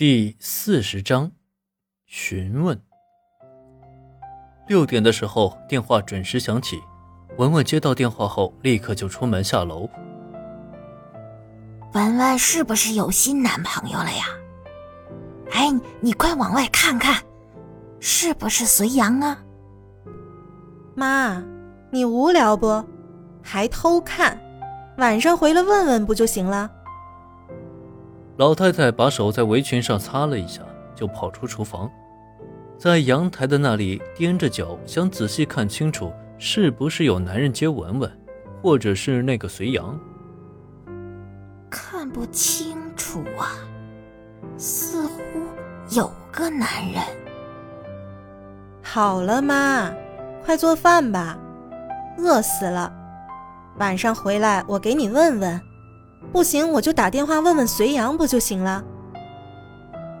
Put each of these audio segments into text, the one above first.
第四十章，询问。六点的时候，电话准时响起。文文接到电话后，立刻就出门下楼。文文是不是有新男朋友了呀？哎，你快往外看看，是不是隋阳啊？妈，你无聊不？还偷看？晚上回来问问不就行了？老太太把手在围裙上擦了一下，就跑出厨房，在阳台的那里踮着脚，想仔细看清楚是不是有男人接文文，或者是那个隋阳。看不清楚啊，似乎有个男人。好了，妈，快做饭吧，饿死了。晚上回来我给你问问。不行，我就打电话问问隋阳，不就行了？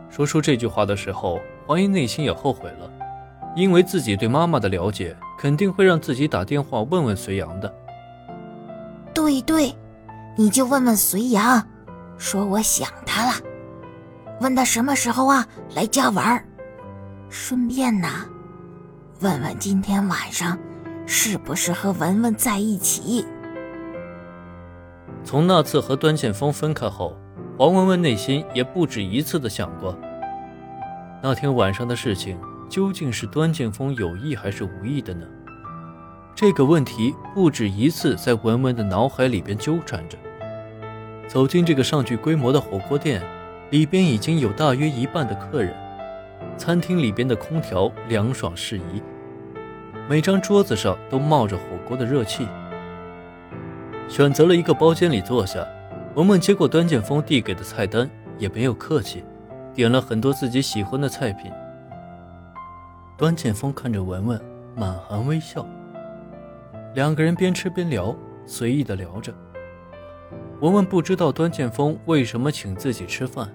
说出这句话的时候，黄英内心也后悔了，因为自己对妈妈的了解，肯定会让自己打电话问问隋阳的。对对，你就问问隋阳，说我想他了，问他什么时候啊来家玩顺便呢，问问今天晚上是不是和文文在一起。从那次和端剑锋分开后，黄文文内心也不止一次的想过，那天晚上的事情究竟是端剑锋有意还是无意的呢？这个问题不止一次在文文的脑海里边纠缠着。走进这个上巨规模的火锅店，里边已经有大约一半的客人，餐厅里边的空调凉爽适宜，每张桌子上都冒着火锅的热气。选择了一个包间里坐下，文文接过端剑锋递给的菜单，也没有客气，点了很多自己喜欢的菜品。端剑锋看着文文，满含微笑。两个人边吃边聊，随意的聊着。文文不知道端剑锋为什么请自己吃饭，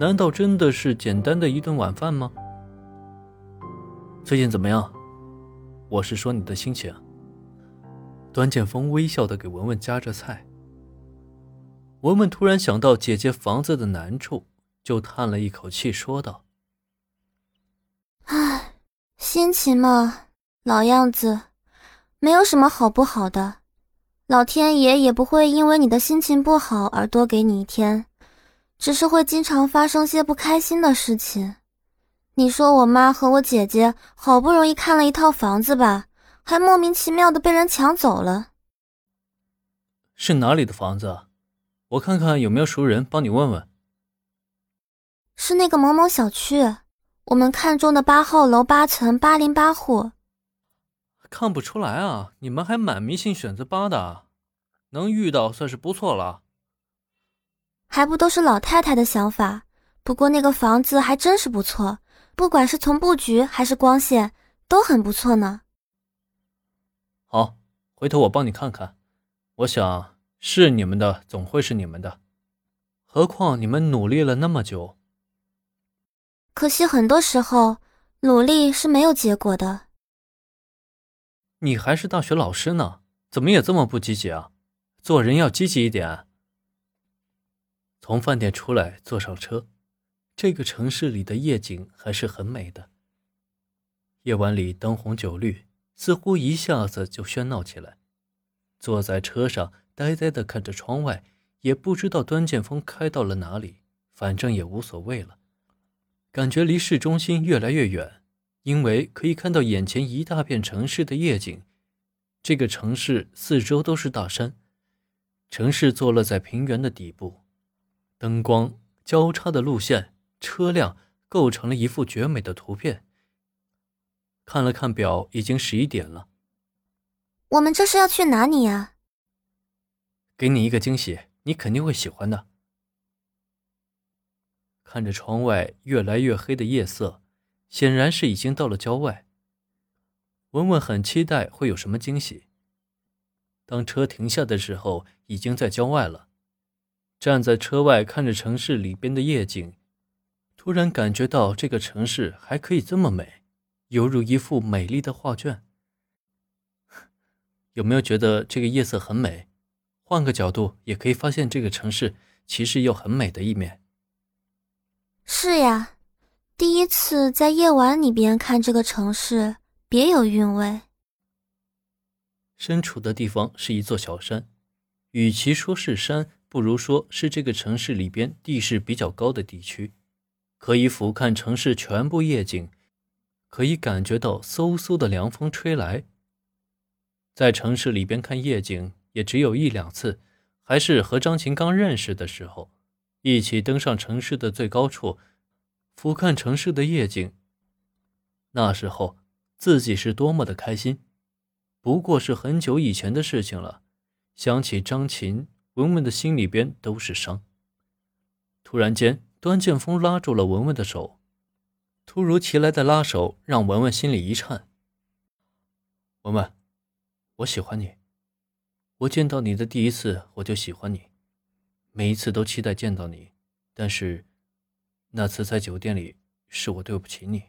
难道真的是简单的一顿晚饭吗？最近怎么样？我是说你的心情。端剑锋微笑的给文文夹着菜。文文突然想到姐姐房子的难处，就叹了一口气，说道：“唉，心情嘛，老样子，没有什么好不好的。老天爷也不会因为你的心情不好而多给你一天，只是会经常发生些不开心的事情。你说我妈和我姐姐好不容易看了一套房子吧？”还莫名其妙的被人抢走了。是哪里的房子？我看看有没有熟人帮你问问。是那个某某小区，我们看中的八号楼八层八零八户。看不出来啊，你们还蛮迷信选择八的，能遇到算是不错了。还不都是老太太的想法？不过那个房子还真是不错，不管是从布局还是光线都很不错呢。好，回头我帮你看看。我想是你们的，总会是你们的。何况你们努力了那么久。可惜很多时候，努力是没有结果的。你还是大学老师呢，怎么也这么不积极啊？做人要积极一点。从饭店出来，坐上车，这个城市里的夜景还是很美的。夜晚里灯红酒绿。似乎一下子就喧闹起来，坐在车上呆呆的看着窗外，也不知道端剑锋开到了哪里，反正也无所谓了。感觉离市中心越来越远，因为可以看到眼前一大片城市的夜景。这个城市四周都是大山，城市坐落在平原的底部，灯光交叉的路线、车辆构成了一幅绝美的图片。看了看表，已经十一点了。我们这是要去哪里呀？给你一个惊喜，你肯定会喜欢的。看着窗外越来越黑的夜色，显然是已经到了郊外。文文很期待会有什么惊喜。当车停下的时候，已经在郊外了。站在车外看着城市里边的夜景，突然感觉到这个城市还可以这么美。犹如一幅美丽的画卷。有没有觉得这个夜色很美？换个角度也可以发现这个城市其实有很美的一面。是。是呀，第一次在夜晚里边看这个城市，别有韵味。身处的地方是一座小山，与其说是山，不如说是这个城市里边地势比较高的地区，可以俯瞰城市全部夜景，可以感觉到嗖嗖的凉风吹来。在城市里边看夜景，也只有一两次，还是和张琴刚认识的时候，一起登上城市的最高处，俯瞰城市的夜景。那时候自己是多么的开心。不过是很久以前的事情了，想起张琴，文文的心里边都是伤。突然间，端剑锋拉住了文文的手，突如其来的拉手让文文心里一颤。文文，我喜欢你，我见到你的第一次我就喜欢你，每一次都期待见到你，但是那次在酒店里是我对不起你。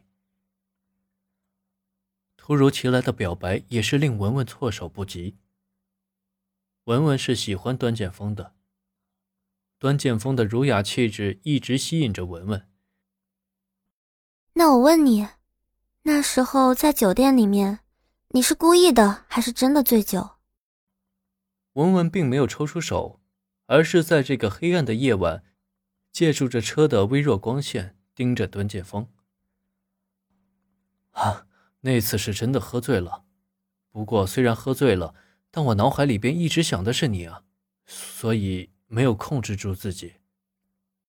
突如其来的表白也是令文文措手不及。文文是喜欢端剑锋的，端剑锋的儒雅气质一直吸引着文文。那我问你，那时候在酒店里面，你是故意的还是真的醉酒？文文并没有抽出手，而是在这个黑暗的夜晚，借助着车的微弱光线盯着端剑峰。啊。那次是真的喝醉了，不过虽然喝醉了，但我脑海里边一直想的是你啊，所以没有控制住自己。